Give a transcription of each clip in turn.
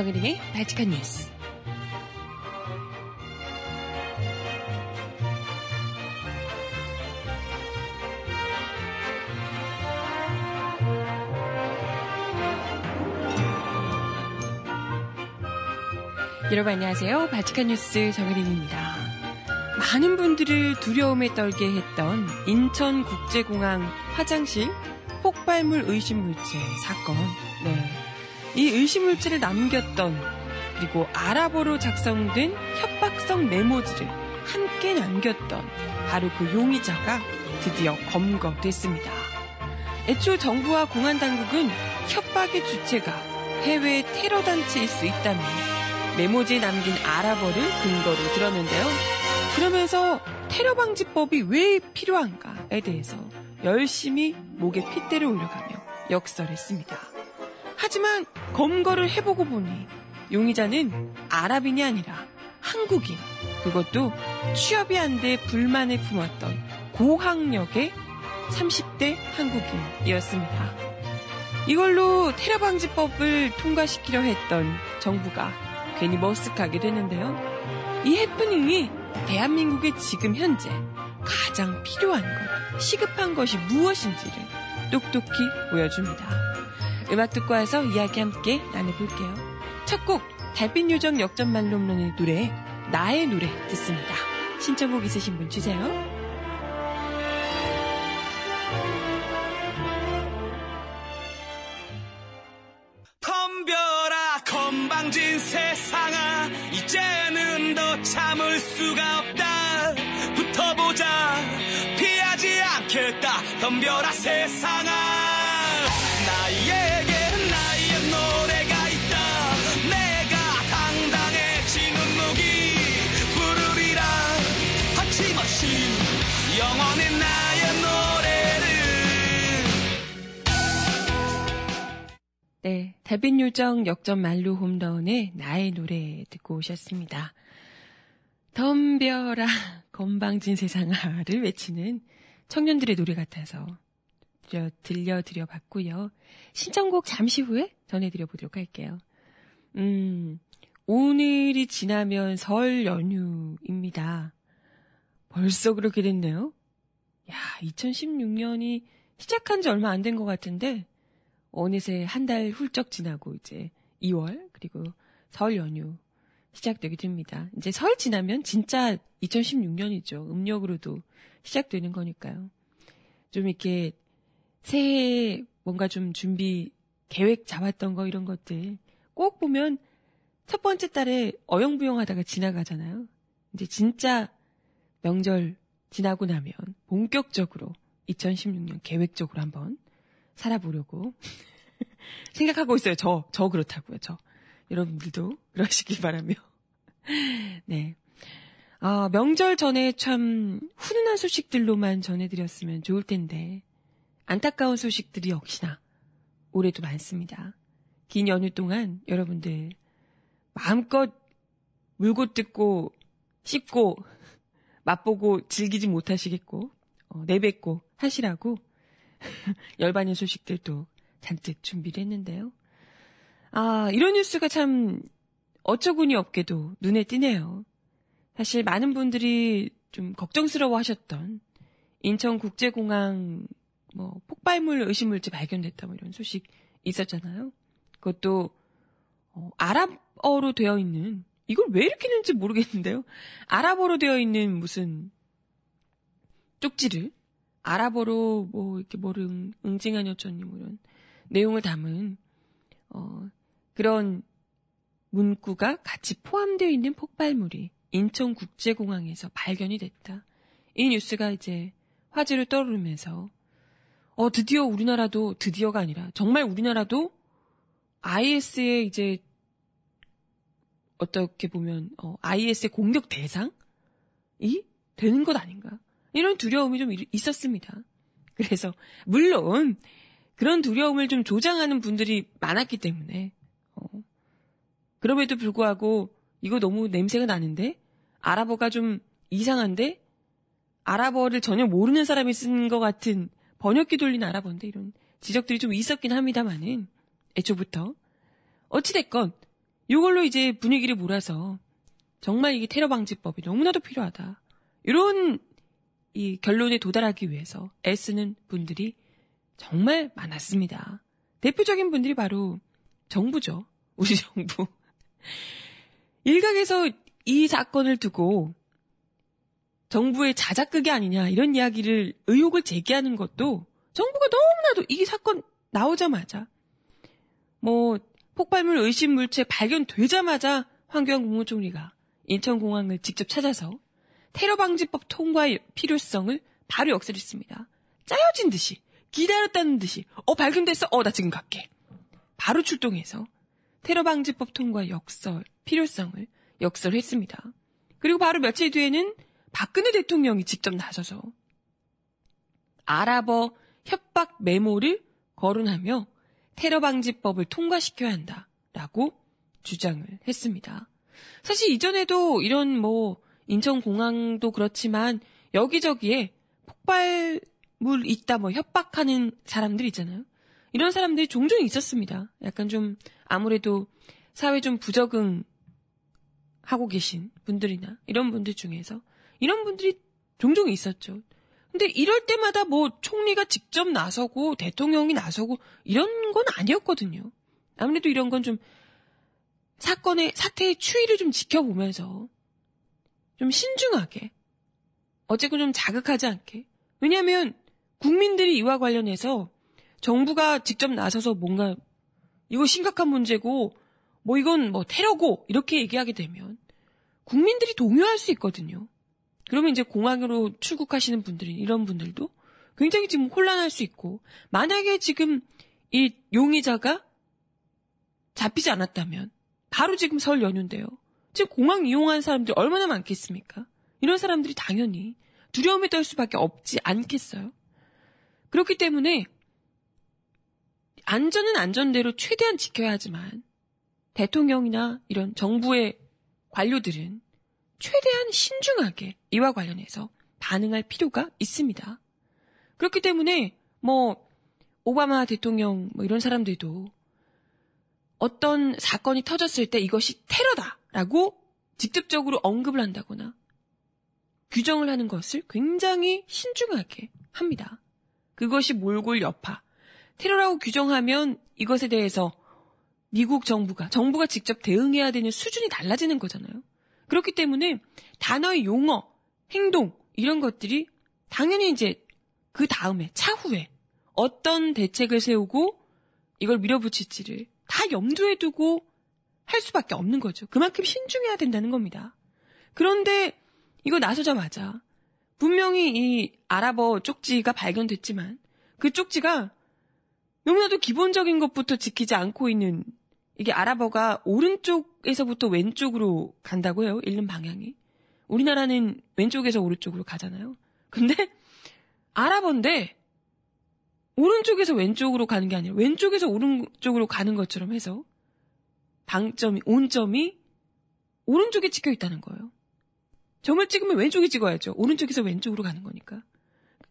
정혜림의 발칙한 뉴스. 여러분 안녕하세요. 발칙한 뉴스 정혜림입니다. 많은 분들을 두려움에 떨게 했던 인천국제공항 화장실 폭발물 의심물체 사건. 네. 이 의심물체를 남겼던 그리고 아랍어로 작성된 협박성 메모지를 함께 남겼던 바로 그 용의자가 드디어 검거됐습니다. 애초 정부와 공안 당국은 협박의 주체가 해외 테러 단체일 수 있다며 메모지에 남긴 아랍어를 근거로 들었는데요. 그러면서 테러 방지법이 왜 필요한가에 대해서 열심히 목에 핏대를 올려가며 역설했습니다. 하지만 검거를 해보고 보니 용의자는 아랍인이 아니라 한국인, 그것도 취업이 안 돼 불만을 품었던 고학력의 30대 한국인이었습니다. 이걸로 테러 방지법을 통과시키려 했던 정부가 괜히 머쓱하게 됐는데요. 이 해프닝이 대한민국의 지금 현재 가장 필요한 것, 시급한 것이 무엇인지를 똑똑히 보여줍니다. 음악 듣고 와서 이야기 함께 나눠볼게요. 첫 곡, 달빛 요정 역전 말롬론의 노래, 나의 노래 듣습니다. 신청곡 있으신 분 주세요. 덤벼라 건방진 세상아 이제는 더 참을 수가 없다 붙어보자 피하지 않겠다 덤벼라 세상아 네, 달빛 요정 역전 말로 홈런의 나의 노래 듣고 오셨습니다. 덤벼라 건방진 세상아를 외치는 청년들의 노래 같아서 들려, 들려드려 봤고요. 신청곡 잠시 후에 전해드려 보도록 할게요. 음, 오늘이 지나면 설 연휴입니다. 벌써 그렇게 됐네요. 야, 2016년이 시작한 지 얼마 안 된 것 같은데, 어느새 한 달 훌쩍 지나고 이제 2월, 그리고 설 연휴 시작되게 됩니다. 이제 설 지나면 진짜 2016년이죠. 음력으로도 시작되는 거니까요. 좀 이렇게 새해 뭔가 좀 준비 계획 잡았던 거 이런 것들 꼭 보면 첫 번째 달에 어영부영 하다가 지나가잖아요. 이제 진짜 명절 지나고 나면 본격적으로 2016년 계획적으로 한번 살아보려고 생각하고 있어요. 저, 저 그렇다고요. 저. 여러분들도 그러시길 바라며. 네. 아, 명절 전에 참 훈훈한 소식들로만 전해드렸으면 좋을 텐데, 안타까운 소식들이 역시나 올해도 많습니다. 긴 연휴 동안 여러분들 마음껏 물고 뜯고 씹고 맛보고 즐기지 못하시겠고, 어, 내뱉고 하시라고 열반의 소식들도 잔뜩 준비를 했는데요. 아, 이런 뉴스가 참 어처구니 없게도 눈에 띄네요. 사실 많은 분들이 좀 걱정스러워 하셨던 인천국제공항 뭐 폭발물 의심물질 발견됐다 뭐 이런 소식 있었잖아요. 그것도 어, 아랍어로 되어 있는 이걸 왜 이렇게 했는지 모르겠는데요. 아랍어로 되어 있는 무슨 쪽지를 아랍어로 뭐 이렇게 뭐를 응, 응징한 여천니 뭐 이런 내용을 담은 어 그런 문구가 같이 포함되어 있는 폭발물이 인천국제공항에서 발견이 됐다. 이 뉴스가 이제 화제로 떠오르면서 어 드디어 우리나라도 드디어가 아니라 정말 우리나라도 IS의 이제 어떻게 보면 어, IS의 공격 대상이 되는 것 아닌가 이런 두려움이 좀 있었습니다. 그래서 물론 그런 두려움을 좀 조장하는 분들이 많았기 때문에 어, 그럼에도 불구하고 이거 너무 냄새가 나는데 아랍어가 좀 이상한데 아랍어를 전혀 모르는 사람이 쓴 것 같은 번역기 돌린 아랍어인데 이런 지적들이 좀 있었긴 합니다만은 애초부터 어찌됐건 이걸로 이제 분위기를 몰아서 정말 이게 테러 방지법이 너무나도 필요하다. 이런 이 결론에 도달하기 위해서 애쓰는 분들이 정말 많았습니다. 대표적인 분들이 바로 정부죠. 우리 정부. 일각에서 이 사건을 두고 정부의 자작극이 아니냐 이런 이야기를 의혹을 제기하는 것도 정부가 너무나도 이 사건 나오자마자 뭐 폭발물 의심 물체 발견되자마자 황교안 국무총리가 인천공항을 직접 찾아서 테러 방지법 통과의 필요성을 바로 역설했습니다. 짜여진 듯이 기다렸다는 듯이 어 발견됐어 어 나 지금 갈게 바로 출동해서 테러 방지법 통과 역설 필요성을 역설했습니다. 그리고 바로 며칠 뒤에는 박근혜 대통령이 직접 나서서 아랍어 협박 메모를 거론하며 테러 방지법을 통과시켜야 한다라고 주장을 했습니다. 사실 이전에도 이런 뭐 인천공항도 그렇지만 여기저기에 폭발물 있다 뭐 협박하는 사람들 있잖아요. 이런 사람들이 종종 있었습니다. 약간 좀 아무래도 사회 좀 부적응 하고 계신 분들이나 이런 분들 중에서 이런 분들이 종종 있었죠. 근데 이럴 때마다 뭐 총리가 직접 나서고 대통령이 나서고 이런 건 아니었거든요. 아무래도 이런 건 좀 사건의 사태의 추이를 좀 지켜보면서 좀 신중하게 어쨌건 좀 자극하지 않게 왜냐하면 국민들이 이와 관련해서 정부가 직접 나서서 뭔가 이거 심각한 문제고 뭐 이건 뭐 테러고 이렇게 얘기하게 되면 국민들이 동요할 수 있거든요. 그러면 이제 공항으로 출국하시는 분들이 이런 분들도 굉장히 지금 혼란할 수 있고 만약에 지금 이 용의자가 잡히지 않았다면 바로 지금 설 연휴인데요. 지금 공항 이용한 사람들이 얼마나 많겠습니까? 이런 사람들이 당연히 두려움에 떨 수밖에 없지 않겠어요. 그렇기 때문에 안전은 안전대로 최대한 지켜야 하지만 대통령이나 이런 정부의 관료들은 최대한 신중하게 이와 관련해서 반응할 필요가 있습니다. 그렇기 때문에 뭐 오바마 대통령 뭐 이런 사람들도 어떤 사건이 터졌을 때 이것이 테러다라고 직접적으로 언급을 한다거나 규정을 하는 것을 굉장히 신중하게 합니다. 그것이 몰골 여파. 테러라고 규정하면 이것에 대해서 미국 정부가, 정부가 직접 대응해야 되는 수준이 달라지는 거잖아요. 그렇기 때문에 단어의 용어, 행동, 이런 것들이 당연히 이제 그 다음에, 차후에 어떤 대책을 세우고 이걸 밀어붙일지를 다 염두에 두고 할 수밖에 없는 거죠. 그만큼 신중해야 된다는 겁니다. 그런데 이거 나서자마자 분명히 이 아랍어 쪽지가 발견됐지만 그 쪽지가 너무나도 기본적인 것부터 지키지 않고 있는 이게 아랍어가 오른쪽에서부터 왼쪽으로 간다고 해요. 읽는 방향이. 우리나라는 왼쪽에서 오른쪽으로 가잖아요. 근데 아랍어인데 오른쪽에서 왼쪽으로 가는 게 아니라 왼쪽에서 오른쪽으로 가는 것처럼 해서 방점이 온점이 오른쪽에 찍혀 있다는 거예요. 점을 찍으면 왼쪽에 찍어야죠. 오른쪽에서 왼쪽으로 가는 거니까.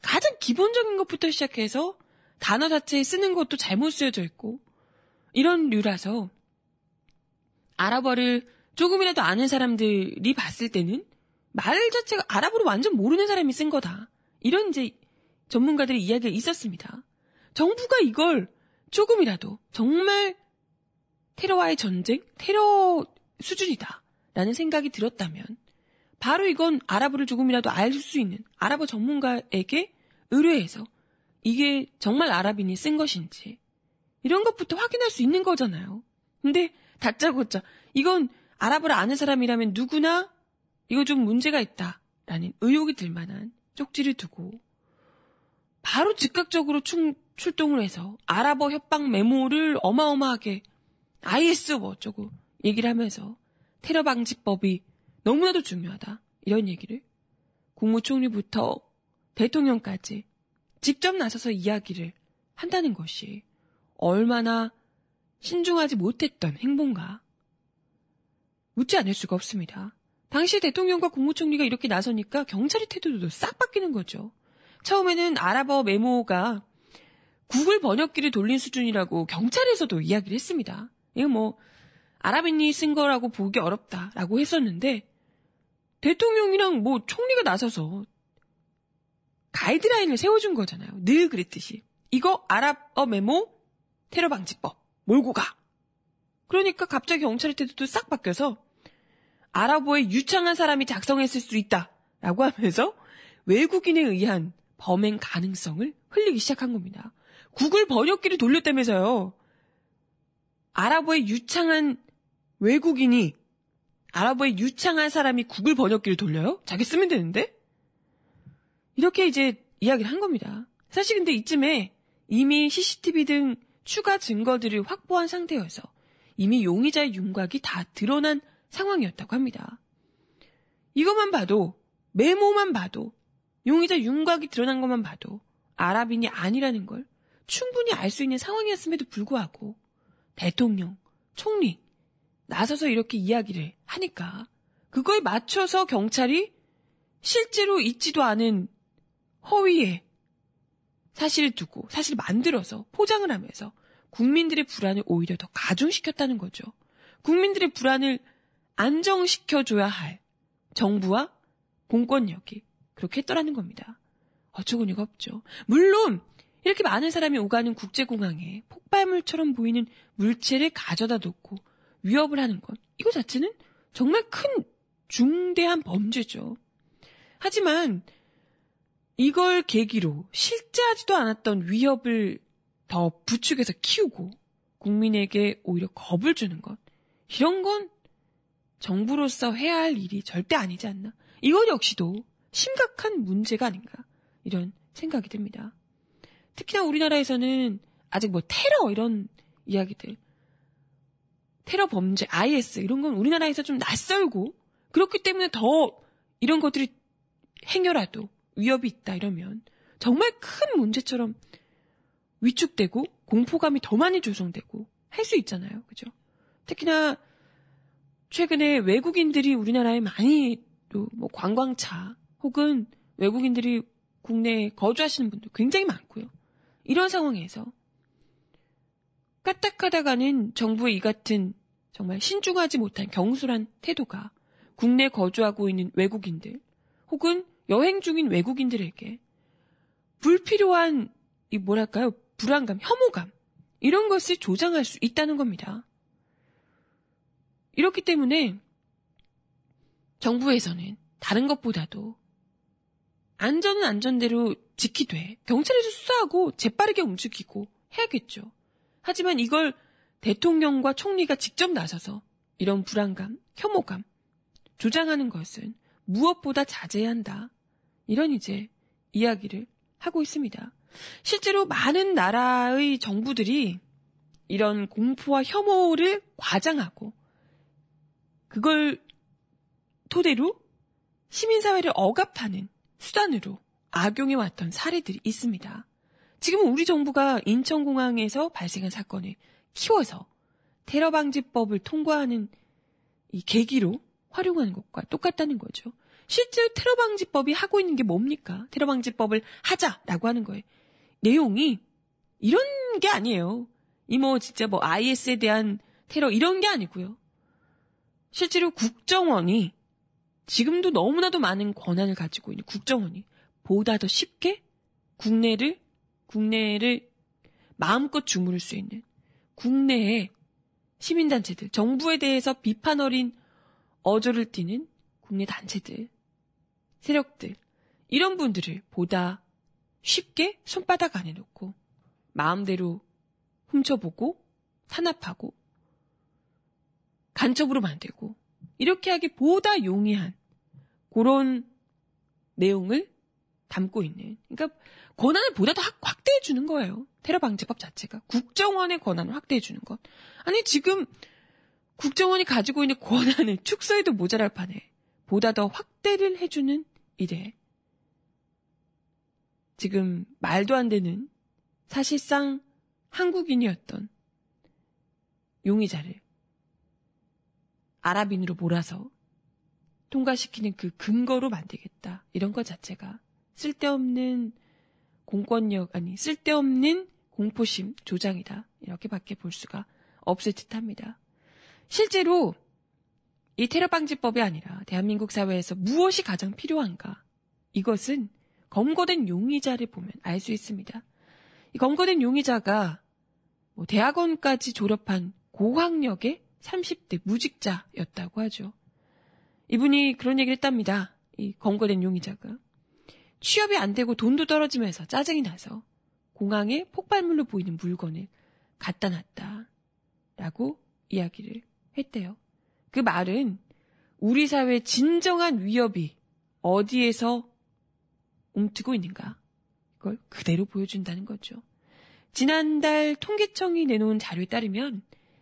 가장 기본적인 것부터 시작해서 단어 자체에 쓰는 것도 잘못 쓰여져 있고 이런 류라서 아랍어를 조금이라도 아는 사람들이 봤을 때는 말 자체가 아랍어를 완전 모르는 사람이 쓴 거다. 이런 이제 전문가들의 이야기가 있었습니다. 정부가 이걸 조금이라도 정말 테러와의 전쟁, 테러 수준이다. 라는 생각이 들었다면 바로 이건 아랍어를 조금이라도 알 수 있는 아랍어 전문가에게 의뢰해서 이게 정말 아랍인이 쓴 것인지 이런 것부터 확인할 수 있는 거잖아요. 근데 다짜고짜 이건 아랍어를 아는 사람이라면 누구나 이거 좀 문제가 있다라는 의혹이 들 만한 쪽지를 두고 바로 즉각적으로 충, 출동을 해서 아랍어 협박 메모를 어마어마하게 IS 뭐 어쩌고 얘기를 하면서 테러 방지법이 너무나도 중요하다. 이런 얘기를 국무총리부터 대통령까지 직접 나서서 이야기를 한다는 것이 얼마나 신중하지 못했던 행본가 묻지 않을 수가 없습니다. 당시 대통령과 국무총리가 이렇게 나서니까 경찰의 태도도 싹 바뀌는 거죠. 처음에는 아랍어 메모가 구글 번역기를 돌린 수준이라고 경찰에서도 이야기를 했습니다. 이거 뭐 아랍인이 쓴 거라고 보기 어렵다라고 했었는데 대통령이랑 뭐 총리가 나서서 가이드라인을 세워준 거잖아요. 늘 그랬듯이. 이거 아랍어 메모 테러 방지법 몰고 가. 그러니까 갑자기 경찰의 태도도 싹 바뀌어서 아랍어에 유창한 사람이 작성했을 수 있다라고 하면서 외국인에 의한 범행 가능성을 흘리기 시작한 겁니다. 구글 번역기를 돌렸다면서요. 아랍어에 유창한 외국인이 아랍어에 유창한 사람이 구글 번역기를 돌려요? 자기 쓰면 되는데? 이렇게 이제 이야기를 한 겁니다. 사실 근데 이쯤에 이미 CCTV 등 추가 증거들을 확보한 상태여서 이미 용의자의 윤곽이 다 드러난 상황이었다고 합니다. 이것만 봐도 메모만 봐도 용의자 윤곽이 드러난 것만 봐도 아랍인이 아니라는 걸 충분히 알 수 있는 상황이었음에도 불구하고 대통령, 총리 나서서 이렇게 이야기를 하니까 그거에 맞춰서 경찰이 실제로 있지도 않은 허위에 사실을 두고 사실을 만들어서 포장을 하면서 국민들의 불안을 오히려 더 가중시켰다는 거죠. 국민들의 불안을 안정시켜줘야 할 정부와 공권력이 그렇게 했더라는 겁니다. 어처구니가 없죠. 물론 이렇게 많은 사람이 오가는 국제공항에 폭발물처럼 보이는 물체를 가져다 놓고 위협을 하는 것 이거 자체는 정말 큰 중대한 범죄죠. 하지만 이걸 계기로 실제 하지도 않았던 위협을 더 부추겨서 키우고 국민에게 오히려 겁을 주는 것. 이런 건 정부로서 해야 할 일이 절대 아니지 않나. 이것 역시도 심각한 문제가 아닌가. 이런 생각이 듭니다. 특히나 우리나라에서는 아직 뭐 테러 이런 이야기들, 테러 범죄, IS 이런 건 우리나라에서 좀 낯설고 그렇기 때문에 더 이런 것들이 행여라도 위협이 있다 이러면 정말 큰 문제처럼 위축되고 공포감이 더 많이 조성되고 할 수 있잖아요. 그죠? 특히나 최근에 외국인들이 우리나라에 많이 또 뭐 관광차 혹은 외국인들이 국내에 거주하시는 분들 굉장히 많고요. 이런 상황에서 까딱하다가는 정부의 이 같은 정말 신중하지 못한 경솔한 태도가 국내 거주하고 있는 외국인들 혹은 여행 중인 외국인들에게 불필요한 이 뭐랄까요 불안감, 혐오감 이런 것을 조장할 수 있다는 겁니다. 이렇기 때문에 정부에서는 다른 것보다도 안전은 안전대로 지키되 경찰에서 수사하고 재빠르게 움직이고 해야겠죠. 하지만 이걸 대통령과 총리가 직접 나서서 이런 불안감, 혐오감 조장하는 것은 무엇보다 자제해야 한다. 이런 이제 이야기를 하고 있습니다. 실제로 많은 나라의 정부들이 이런 공포와 혐오를 과장하고 그걸 토대로 시민사회를 억압하는 수단으로 악용해 왔던 사례들이 있습니다. 지금 우리 정부가 인천공항에서 발생한 사건을 키워서 테러 방지법을 통과하는 이 계기로 활용하는 것과 똑같다는 거죠. 실제 테러 방지법이 하고 있는 게 뭡니까? 테러 방지법을 하자라고 하는 거예요. 내용이 이런 게 아니에요. 이 뭐 진짜 뭐 IS에 대한 테러 이런 게 아니고요. 실제로 국정원이 지금도 너무나도 많은 권한을 가지고 있는 국정원이 보다 더 쉽게 국내를 국내를 마음껏 주무를 수 있는 국내의 시민단체들, 정부에 대해서 비판 어린 어조를 띠는 국내 단체들, 세력들, 이런 분들을 보다 쉽게 손바닥 안에 놓고 마음대로 훔쳐보고 탄압하고 간첩으로 만들고 이렇게 하기 보다 용이한 그런 내용을 담고 있는 그러니까 권한을 보다 더 확대해 주는 거예요. 테러 방지법 자체가 국정원의 권한을 확대해 주는 것. 아니 지금 국정원이 가지고 있는 권한을 축소해도 모자랄 판에 보다 더 확대를 해주는 이래. 지금 말도 안 되는 사실상 한국인이었던 용의자를 아랍인으로 몰아서 통과시키는 그 근거로 만들겠다. 이런 것 자체가 쓸데없는 공권력, 아니, 쓸데없는 공포심 조장이다. 이렇게밖에 볼 수가 없을 듯 합니다. 실제로 이 테러 방지법이 아니라 대한민국 사회에서 무엇이 가장 필요한가? 이것은 검거된 용의자를 보면 알 수 있습니다. 이 검거된 용의자가 뭐 대학원까지 졸업한 고학력의 30대 무직자였다고 하죠. 이분이 그런 얘기를 했답니다. 이 검거된 용의자가. 취업이 안 되고 돈도 떨어지면서 짜증이 나서 공항에 폭발물로 보이는 물건을 갖다 놨다. 라고 이야기를 했대요. 그 말은 우리 사회의 진정한 위협이 어디에서 움트고 있는가. 그걸 그대로 보여준다는 거죠. 지난달 통계청이 내놓은 자료에 따르면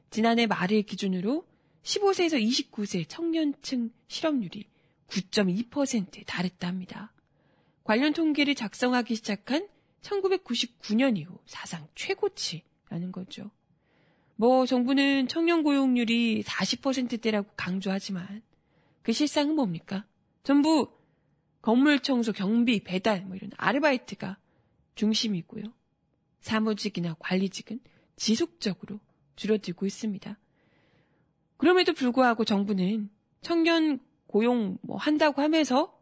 지난해 말을 기준으로 15세에서 29세 청년층 실업률이 9.2%에 달했다 합니다. 관련 통계를 작성하기 시작한 1999년 이후 사상 최고치라는 거죠. 뭐 정부는 청년 고용률이 40%대라고 강조하지만 그 실상은 뭡니까? 전부 건물 청소, 경비, 배달 뭐 이런 아르바이트가 중심이고요. 사무직이나 관리직은 지속적으로 줄어들고 있습니다. 그럼에도 불구하고 정부는 청년 고용 뭐 한다고 하면서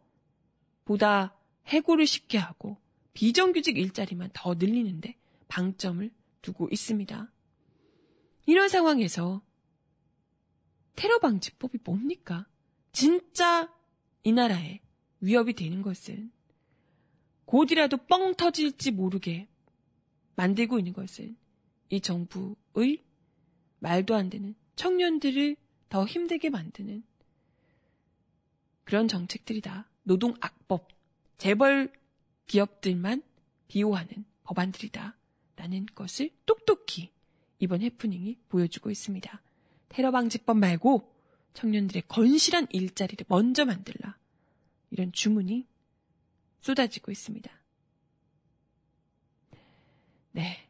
보다 해고를 쉽게 하고 비정규직 일자리만 더 늘리는데 방점을 두고 있습니다. 이런 상황에서 테러 방지법이 뭡니까? 진짜 이 나라에 위협이 되는 것은 곧이라도 뻥 터질지 모르게 만들고 있는 것은 이 정부의 말도 안 되는 청년들을 더 힘들게 만드는 그런 정책들이다. 노동 악법, 재벌 기업들만 비호하는 법안들이다. 라는 것을 똑똑히 이번 해프닝이 보여주고 있습니다. 테러 방지법 말고 청년들의 건실한 일자리를 먼저 만들라. 이런 주문이 쏟아지고 있습니다. 네.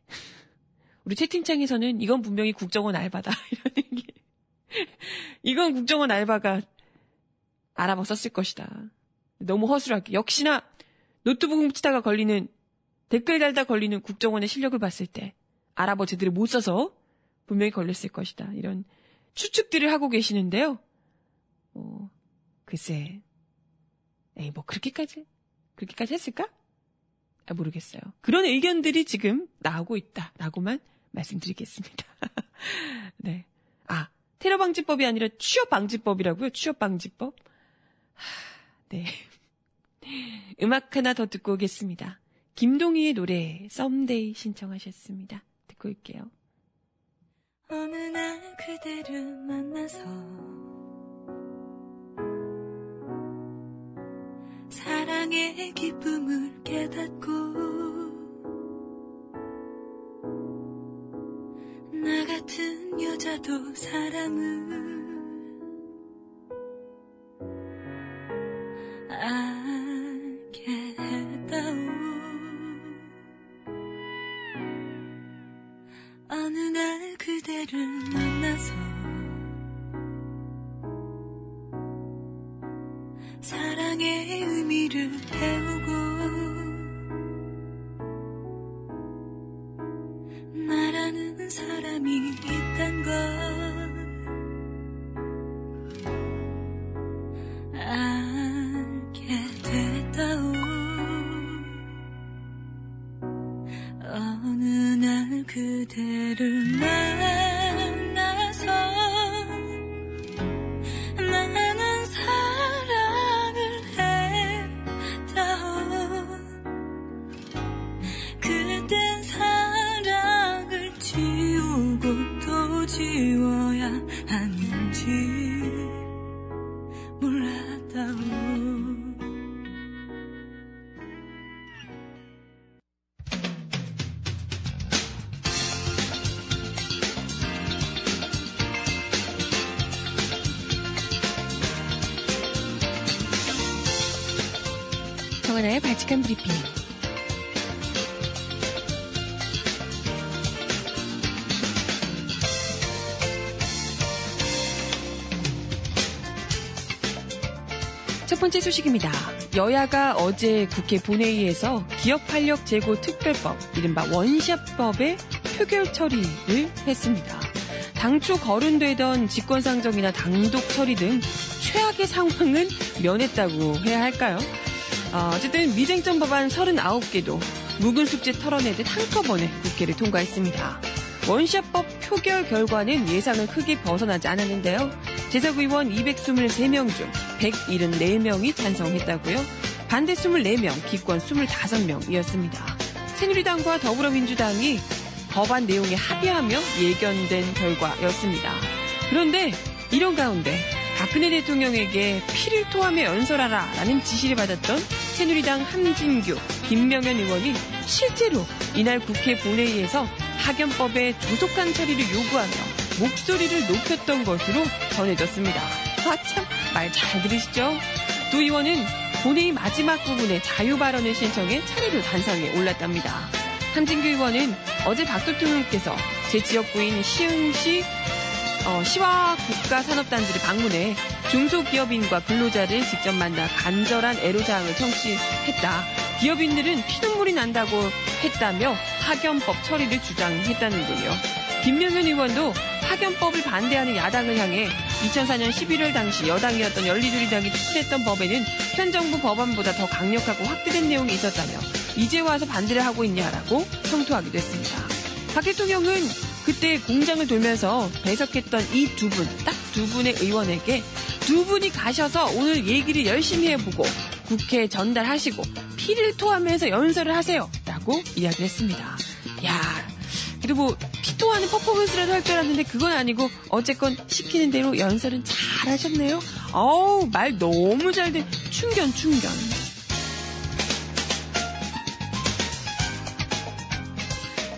우리 채팅창에서는 이건 분명히 국정원 알바다. 이런 얘기. 이건 국정원 알바가 알아봤었을 것이다. 너무 허술하게. 역시나 노트북 훔치다가 걸리는 댓글 달다 걸리는 국정원의 실력을 봤을 때 알아보 제대로 못 써서 분명히 걸렸을 것이다. 이런 추측들을 하고 계시는데요. 어, 글쎄, 에이 뭐 그렇게까지 그렇게까지 했을까? 아, 모르겠어요. 그런 의견들이 지금 나오고 있다라고만 말씀드리겠습니다. 네. 아, 테러 방지법이 아니라 취업 방지법이라고요? 취업 방지법? 네. 음악 하나 더 듣고 오겠습니다. 김동희의 노래 썸데이 신청하셨습니다. 듣고 올게요. 어느 날 그대를 만나서 사랑의 기쁨을 깨닫고 도 사랑을 하는지 몰랐다오 정하나의 발칙한 브리핑. 번째 소식입니다. 여야가 어제 국회 본회의에서 기업 활력 제고 특별법, 이른바 원샷법의 표결 처리를 했습니다. 당초 거론되던 직권상정이나 당독 처리 등 최악의 상황은 면했다고 해야 할까요? 어, 어쨌든 미쟁점 법안 39개도 묵은 숙제 털어내듯 한꺼번에 국회를 통과했습니다. 원샷법 표결 결과는 예상을 크게 벗어나지 않았는데요. 제석의원 223명 중 174명이 찬성했다고요. 반대 24명, 기권 25명이었습니다. 새누리당과 더불어민주당이 법안 내용에 합의하며 예견된 결과였습니다. 그런데 이런 가운데 박근혜 대통령에게 피를 토하며 연설하라 라는 지시를 받았던 새누리당 함진규, 김명현 의원이 실제로 이날 국회 본회의에서 학연법의 조속한 처리를 요구하며 목소리를 높였던 것으로 전해졌습니다. 아, 참, 말 잘 들으시죠? 두 의원은 본회의 마지막 부분에 자유 발언을 신청해 차례로 단상에 올랐답니다. 함진규 의원은 어제 박 대통령께서 제 지역구인 시흥시 어, 시와 국가산업단지를 방문해 중소기업인과 근로자를 직접 만나 간절한 애로사항을 청취했다. 기업인들은 피눈물이 난다고 했다며 학연법 처리를 주장했다는군요. 김명현 의원도 학연법을 반대하는 야당을 향해 2004년 11월 당시 여당이었던 열리주리당이 추진했던 법에는 현 정부 법안보다 더 강력하고 확대된 내용이 있었다며 이제 와서 반대를 하고 있냐라고 청토하기도 했습니다. 박 대통령은 그때 공장을 돌면서 배석했던 이 두 분, 딱 두 분의 의원에게 두 분이 가셔서 오늘 얘기를 열심히 해보고 국회에 전달하시고 피를 토하면서 연설을 하세요. 라고 이야기를 했습니다. 야 그리고 뭐 피토하는 퍼포먼스라도 할 줄 알았는데 그건 아니고 어쨌건 시키는 대로 연설은 잘 하셨네요. 어우, 말 너무 잘 돼. 충견, 충견.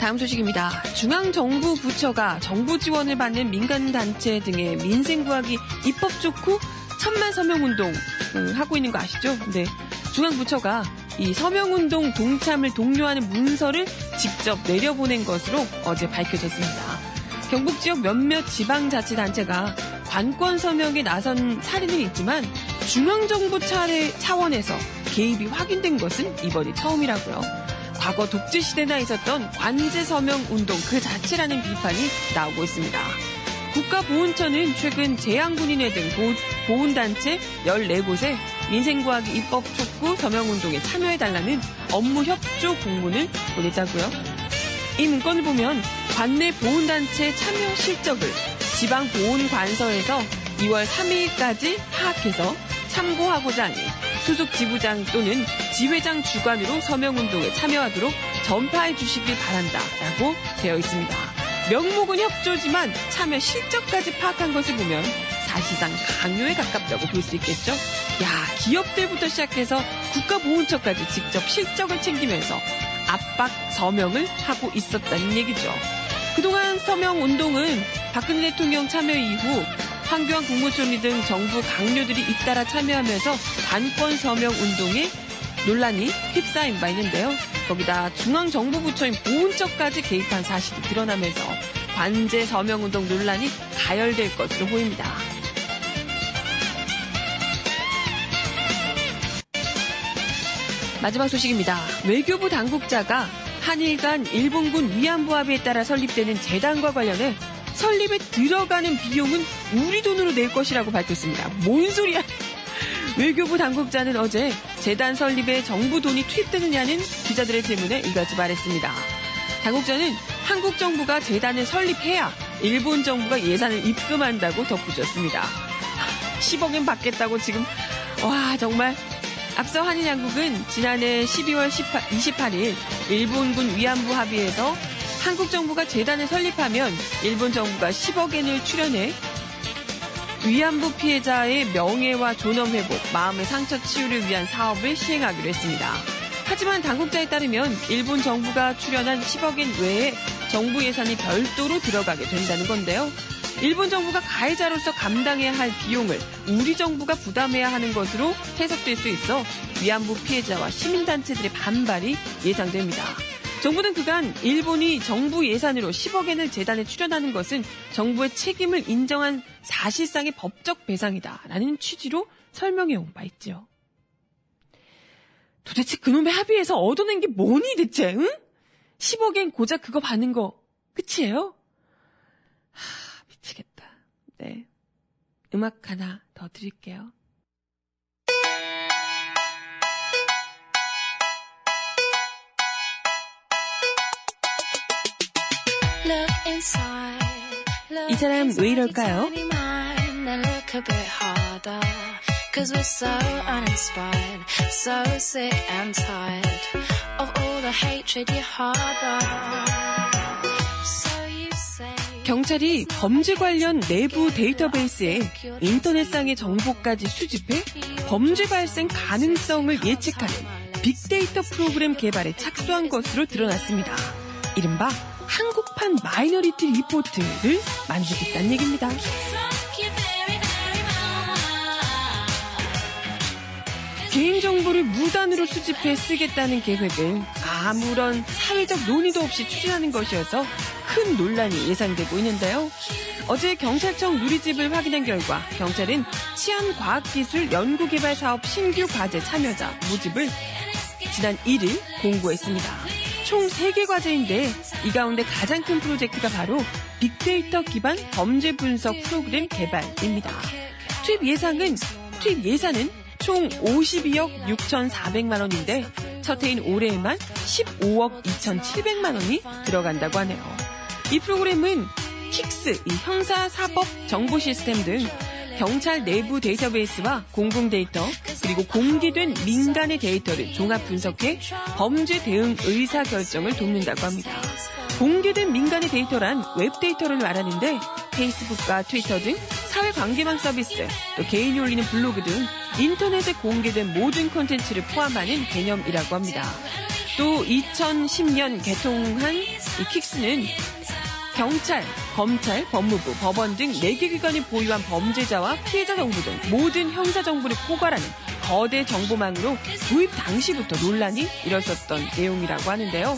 다음 소식입니다. 중앙정부 부처가 정부 지원을 받는 민간단체 등의 민생구하기 입법 좋고 천만 서명운동 음, 하고 있는 거 아시죠? 네. 중앙부처가 이 서명운동 동참을 독려하는 문서를 직접 내려보낸 것으로 어제 밝혀졌습니다. 경북 지역 몇몇 지방자치단체가 관권 서명에 나선 사례는 있지만 중앙정부 차례 차원에서 개입이 확인된 것은 이번이 처음이라고요. 과거 독재 시대나 있었던 관제 서명 운동 그 자체라는 비판이 나오고 있습니다. 국가보훈처는 최근 재향군인회 등 보훈단체 14곳에 민생과학이 입법 촉구 서명운동에 참여해달라는 업무 협조 공문을 보냈다고요. 이 문건을 보면 관내 보훈단체 참여 실적을 지방보훈관서에서 2월 3일까지 파악해서 참고하고자 하니 수석 지부장 또는 지회장 주관으로 서명운동에 참여하도록 전파해 주시길 바란다 라고 되어 있습니다. 명목은 협조지만 참여 실적까지 파악한 것을 보면 사실상 강요에 가깝다고 볼 수 있겠죠? 야, 기업들부터 시작해서 국가보훈처까지 직접 실적을 챙기면서 압박 서명을 하고 있었다는 얘기죠. 그동안 서명 운동은 박근혜 대통령 참여 이후 황교안 국무총리 등 정부 강요들이 잇따라 참여하면서 관권 서명 운동에 논란이 휩싸인 바 있는데요. 거기다 중앙정부부처인 보훈처까지 개입한 사실이 드러나면서 관제 서명운동 논란이 가열될 것으로 보입니다. 마지막 소식입니다. 외교부 당국자가 한일 간 일본군 위안부 합의에 따라 설립되는 재단과 관련해 설립에 들어가는 비용은 우리 돈으로 낼 것이라고 밝혔습니다. 뭔 소리야? 외교부 당국자는 어제 재단 설립에 정부 돈이 투입되느냐는 기자들의 질문에 이같이 말했습니다. 당국자는 한국 정부가 재단을 설립해야 일본 정부가 예산을 입금한다고 덧붙였습니다. 10억엔 받겠다고 지금 와 정말 앞서 한일 양국은 지난해 12월 18, 28일 일본군 위안부 합의에서 한국 정부가 재단을 설립하면 일본 정부가 10억 엔을 출연해 위안부 피해자의 명예와 존엄 회복, 마음의 상처 치유를 위한 사업을 시행하기로 했습니다. 하지만 당국자에 따르면 일본 정부가 출연한 10억 엔 외에 정부 예산이 별도로 들어가게 된다는 건데요. 일본 정부가 가해자로서 감당해야 할 비용을 우리 정부가 부담해야 하는 것으로 해석될 수 있어 위안부 피해자와 시민단체들의 반발이 예상됩니다. 정부는 그간 일본이 정부 예산으로 10억 엔을 재단에 출연하는 것은 정부의 책임을 인정한 사실상의 법적 배상이다라는 취지로 설명해 온 바 있죠. 도대체 그놈의 합의에서 얻어낸 게 뭐니 대체? 응? 10억엔 고작 그거 받는 거 끝이에요? 하, 네. 음악 하나 더 드릴게요. 이 사람 왜 이럴까요? Cause we're so uninspired, so sick and tired of all the hatred you harbor. 경찰이 범죄 관련 내부 데이터베이스에 인터넷상의 정보까지 수집해 범죄 발생 가능성을 예측하는 빅데이터 프로그램 개발에 착수한 것으로 드러났습니다. 이른바 한국판 마이너리티 리포트를 만들겠다는 얘기입니다. 개인정보를 무단으로 수집해 쓰겠다는 계획을 아무런 사회적 논의도 없이 추진하는 것이어서 큰 논란이 예상되고 있는데요. 어제 경찰청 누리집을 확인한 결과 경찰은 치안과학기술 연구개발 사업 신규 과제 참여자 모집을 지난 1일 공고했습니다. 총 3개 과제인데 이 가운데 가장 큰 프로젝트가 바로 빅데이터 기반 범죄 분석 프로그램 개발입니다. 투입 예상은 투입 예산은 총 52억 6,400만 원인데 첫 해인 올해에만 15억 2,700만 원이 들어간다고 하네요. 이 프로그램은 KICS, 이 형사 사법 정보 시스템 등 경찰 내부 데이터베이스와 공공 데이터 그리고 공개된 민간의 데이터를 종합 분석해 범죄 대응 의사 결정을 돕는다고 합니다. 공개된 민간의 데이터란 웹 데이터를 말하는데 페이스북과 트위터 등 사회 관계망 서비스, 또 개인이 올리는 블로그 등 인터넷에 공개된 모든 콘텐츠를 포함하는 개념이라고 합니다. 또 2010년 개통한 이 KICS는 경찰, 검찰, 법무부, 법원 등 4개 기관이 보유한 범죄자와 피해자 정보 등 모든 형사 정보를 포괄하는 거대 정보망으로 도입 당시부터 논란이 일었었던 내용이라고 하는데요.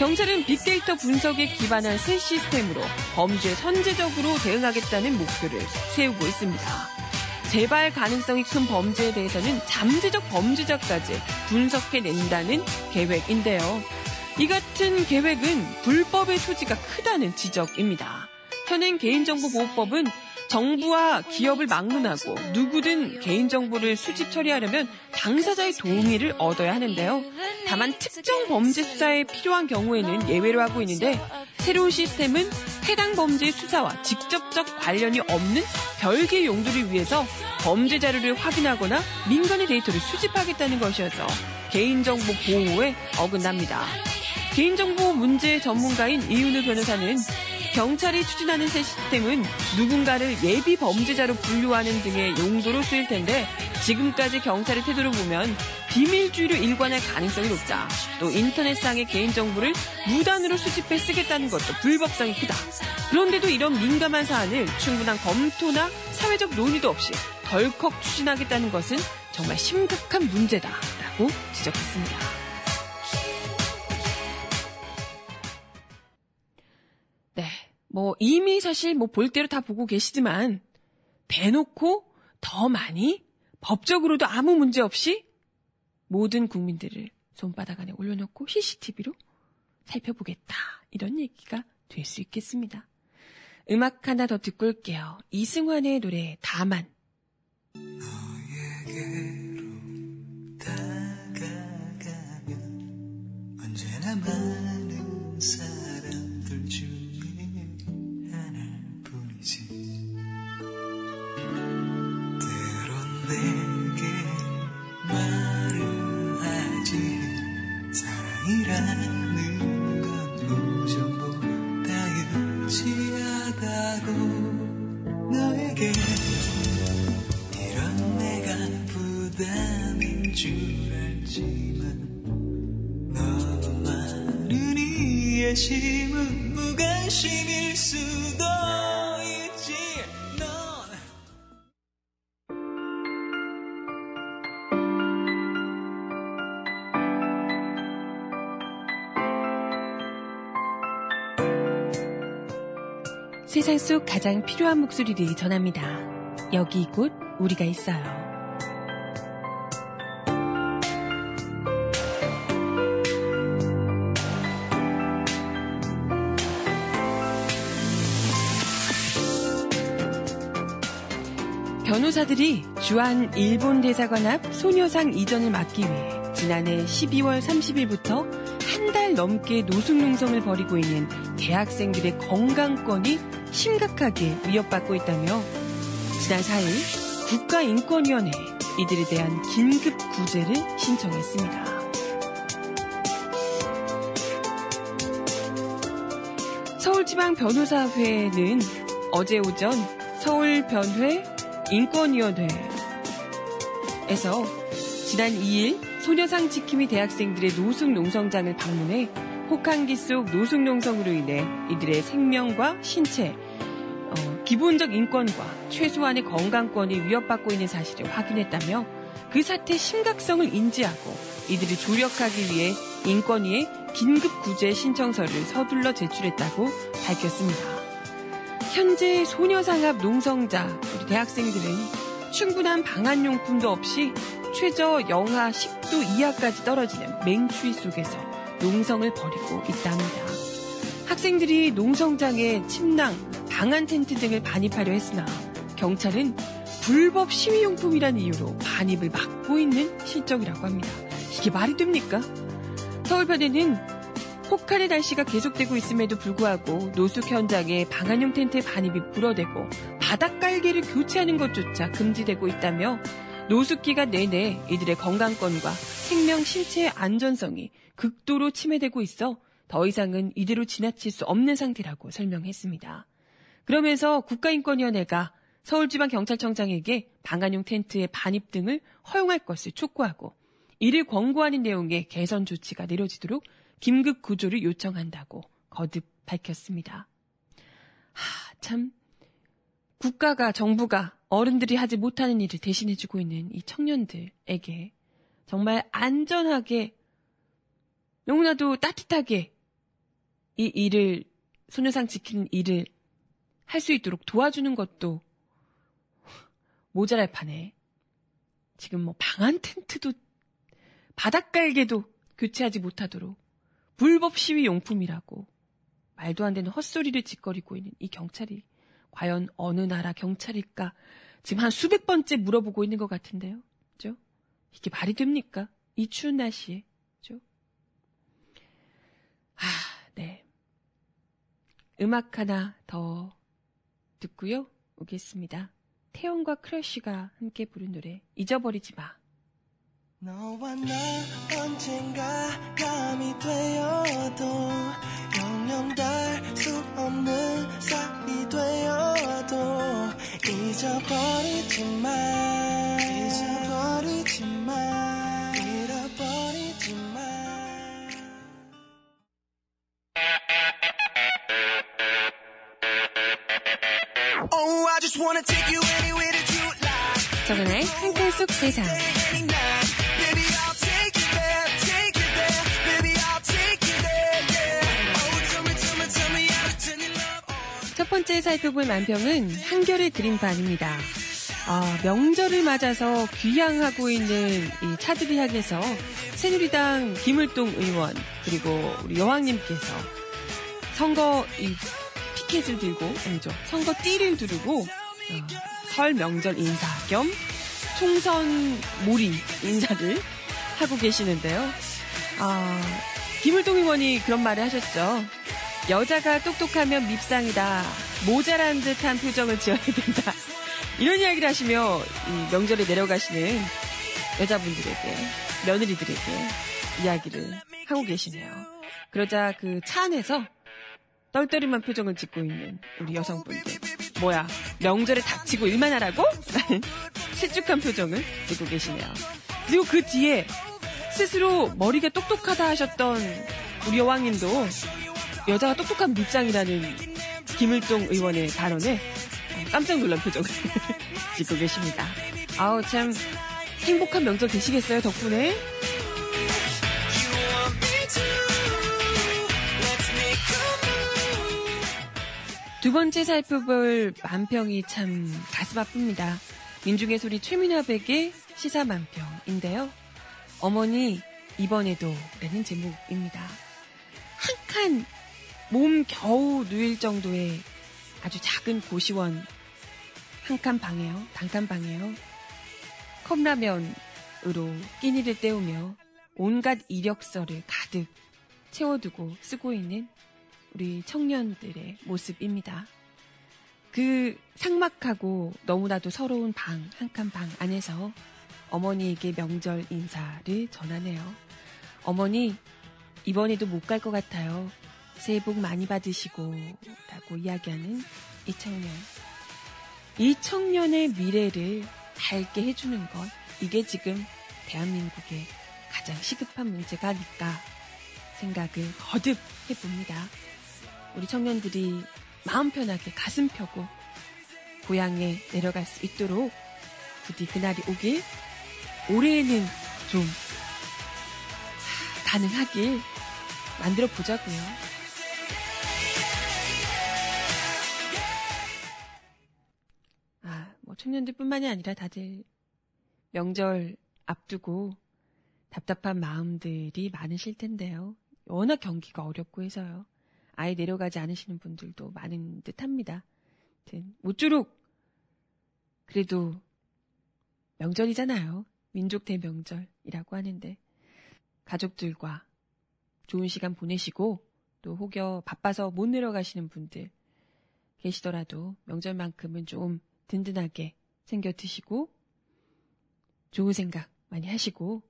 경찰은 빅데이터 분석에 기반한 새 시스템으로 범죄에 선제적으로 대응하겠다는 목표를 세우고 있습니다. 재발 가능성이 큰 범죄에 대해서는 잠재적 범죄자까지 분석해낸다는 계획인데요. 이 같은 계획은 불법의 소지가 크다는 지적입니다. 현행 개인정보보호법은 정부와 기업을 막론하고 누구든 개인정보를 수집 처리하려면 당사자의 동의를 얻어야 하는데요. 다만 특정 범죄 수사에 필요한 경우에는 예외로 하고 있는데 새로운 시스템은 해당 범죄의 수사와 직접적 관련이 없는 별개 용도를 위해서 범죄 자료를 확인하거나 민간의 데이터를 수집하겠다는 것이어서 개인정보 보호에 어긋납니다. 개인정보 문제 전문가인 이윤우 변호사는 경찰이 추진하는 새 시스템은 누군가를 예비 범죄자로 분류하는 등의 용도로 쓰일 텐데 지금까지 경찰의 태도를 보면 비밀주의로 일관할 가능성이 높다. 또 인터넷상의 개인정보를 무단으로 수집해 쓰겠다는 것도 불법성이 크다. 그런데도 이런 민감한 사안을 충분한 검토나 사회적 논의도 없이 덜컥 추진하겠다는 것은 정말 심각한 문제다라고 지적했습니다. 뭐, 이미 사실 뭐 볼 대로 다 보고 계시지만, 대놓고 더 많이 법적으로도 아무 문제 없이 모든 국민들을 손바닥 안에 올려놓고 CCTV로 살펴보겠다. 이런 얘기가 될 수 있겠습니다. 음악 하나 더 듣고 올게요. 이승환의 노래 다만. 너에게로 다가가면 언제나 많은 사람 세상 속 가장 필요한 목소리를 전합니다. 여기 곧 우리가 있어요. 변호사들이 주한 일본 대사관 앞 소녀상 이전을 막기 위해 지난해 12월 30일부터 한 달 넘게 노숙농성을 벌이고 있는 대학생들의 건강권이 심각하게 위협받고 있다며 지난 4일 국가인권위원회에 이들에 대한 긴급 구제를 신청했습니다. 서울지방변호사회는 어제 오전 서울변회 인권위원회에서 지난 2일 소녀상 지킴이 대학생들의 노숙 농성장을 방문해 혹한기 속 노숙 농성으로 인해 이들의 생명과 신체, 어, 기본적 인권과 최소한의 건강권이 위협받고 있는 사실을 확인했다며 그 사태의 심각성을 인지하고 이들을 조력하기 위해 인권위에 긴급 구제 신청서를 서둘러 제출했다고 밝혔습니다. 현재 소녀상 앞 농성자 우리 대학생들은 충분한 방한용품도 없이 최저 영하 10도 이하까지 떨어지는 맹추위 속에서 농성을 벌이고 있답니다. 학생들이 농성장에 침낭, 방한 텐트 등을 반입하려 했으나 경찰은 불법 시위용품이라는 이유로 반입을 막고 있는 실정이라고 합니다. 이게 말이 됩니까? 서울변에는 혹한의 날씨가 계속되고 있음에도 불구하고 노숙 현장에 방한용 텐트 반입이 불어대고 바닥 깔개를 교체하는 것조차 금지되고 있다며 노숙 기간 내내 이들의 건강권과 생명 신체의 안전성이 극도로 침해되고 있어 더 이상은 이대로 지나칠 수 없는 상태라고 설명했습니다. 그러면서 국가인권위원회가 서울지방경찰청장에게 방한용 텐트의 반입 등을 허용할 것을 촉구하고 이를 권고하는 내용의 개선 조치가 내려지도록 긴급 구조를 요청한다고 거듭 밝혔습니다. 하, 참 국가가 정부가 어른들이 하지 못하는 일을 대신해주고 있는 이 청년들에게 정말 안전하게 너무나도 따뜻하게 이 일을 소녀상 지키는 일을 할 수 있도록 도와주는 것도 모자랄 판에 지금 뭐 방한 텐트도 바닥깔개도 교체하지 못하도록 불법 시위 용품이라고 말도 안 되는 헛소리를 짓거리고 있는 이 경찰이 과연 어느 나라 경찰일까 지금 한 수백 번째 물어보고 있는 것 같은데요. 이게 말이 됩니까? 이 추운 날씨에. 그죠? 아, 네. 음악 하나 더 듣고요. 오겠습니다. 태연과 크러쉬가 함께 부른 노래 잊어버리지 마. 너와 나 언젠가 감이 되어도 영영 달수 없는 사이 되어도 잊어버리지 마 정은아의 한글 속 세상. Oh. 첫 번째 살펴볼 만평은 한결의 그림판입니다. 아, 명절을 맞아서 귀향하고 있는 이 차들을 향해서 새누리당 김을동 의원 그리고 우리 여왕님께서 선거 이 피켓을 들고 아니죠 선거 띠를 두르고 어, 설 명절 인사 겸 총선 몰이 인사를 하고 계시는데요. 아, 김을동 의원이 그런 말을 하셨죠. 여자가 똑똑하면 밉상이다. 모자란 듯한 표정을 지어야 된다. 이런 이야기를 하시며 이 명절에 내려가시는 여자분들에게, 며느리들에게 이야기를 하고 계시네요. 그러자 그 차 안에서 떨떠름한 표정을 짓고 있는 우리 여성분들. 뭐야, 명절에 닥치고 일만 하라고? 라는 실쭉한 표정을 짓고 계시네요. 그리고 그 뒤에 스스로 머리가 똑똑하다 하셨던 우리 여왕님도 여자가 똑똑한 밉상이라는 김을동 의원의 발언에 깜짝 놀란 표정을 짓고 계십니다. 아우, 참, 행복한 명절 되시겠어요, 덕분에? 두 번째 살펴볼 만평이 참 가슴 아픕니다. 민중의 소리 최민화 백의 시사 만평인데요. 어머니 이번에도 라는 제목입니다. 한 칸 몸 겨우 누일 정도의 아주 작은 고시원 한한칸 방에요. 단칸 방에요. 컵라면으로 끼니를 때우며 온갖 이력서를 가득 채워두고 쓰고 있는 우리 청년들의 모습입니다. 그 삭막하고 너무나도 서러운 방, 한 칸 방 안에서 어머니에게 명절 인사를 전하네요. 어머니, 이번에도 못 갈 것 같아요. 새해 복 많이 받으시고, 라고 이야기하는 이 청년. 이 청년의 미래를 밝게 해주는 것, 이게 지금 대한민국의 가장 시급한 문제가 아닐까 생각을 거듭 해봅니다. 우리 청년들이 마음 편하게 가슴 펴고 고향에 내려갈 수 있도록 부디 그날이 오길 올해에는 좀 가능하길 만들어 보자고요. 아, 뭐 청년들뿐만이 아니라 다들 명절 앞두고 답답한 마음들이 많으실 텐데요. 워낙 경기가 어렵고 해서요. 아예 내려가지 않으시는 분들도 많은 듯 합니다. 모쪼록 그래도 명절이잖아요. 민족 대명절이라고 하는데 가족들과 좋은 시간 보내시고 또 혹여 바빠서 못 내려가시는 분들 계시더라도 명절만큼은 좀 든든하게 챙겨 드시고 좋은 생각 많이 하시고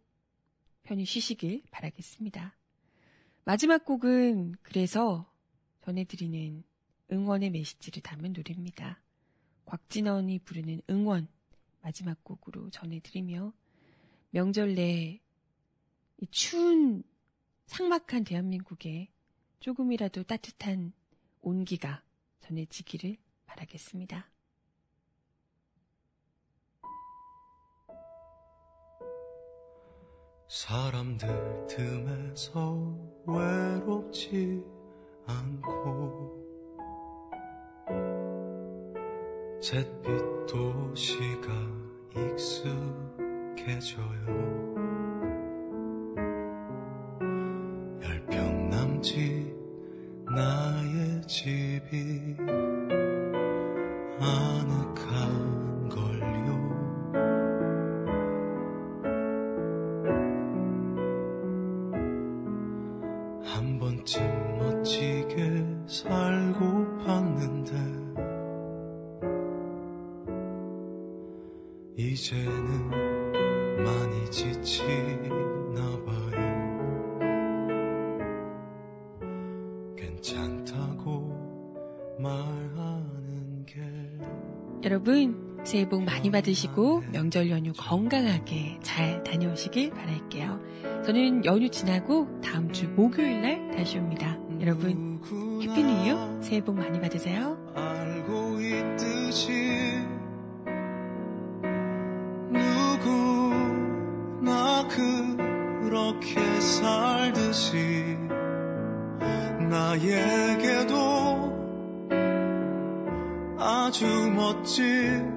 편히 쉬시길 바라겠습니다. 마지막 곡은 그래서 전해드리는 응원의 메시지를 담은 노래입니다. 곽진원이 부르는 응원 마지막 곡으로 전해드리며 명절 내 이 추운 삭막한 대한민국에 조금이라도 따뜻한 온기가 전해지기를 바라겠습니다. 사람들 틈에서 외롭지 않고 잿빛 도시가 익숙해져요. 열평 남짓 나의 집이 아늑 받으시고 명절 연휴 건강하게 잘 다녀오시길 바랄게요. 저는 연휴 지나고 다음 주 목요일 날 다시 옵니다. 여러분, happy new 새해 복 많이 받으세요. 알고 있듯이 누구나 그렇게 살듯이 나에게도 아주 멋진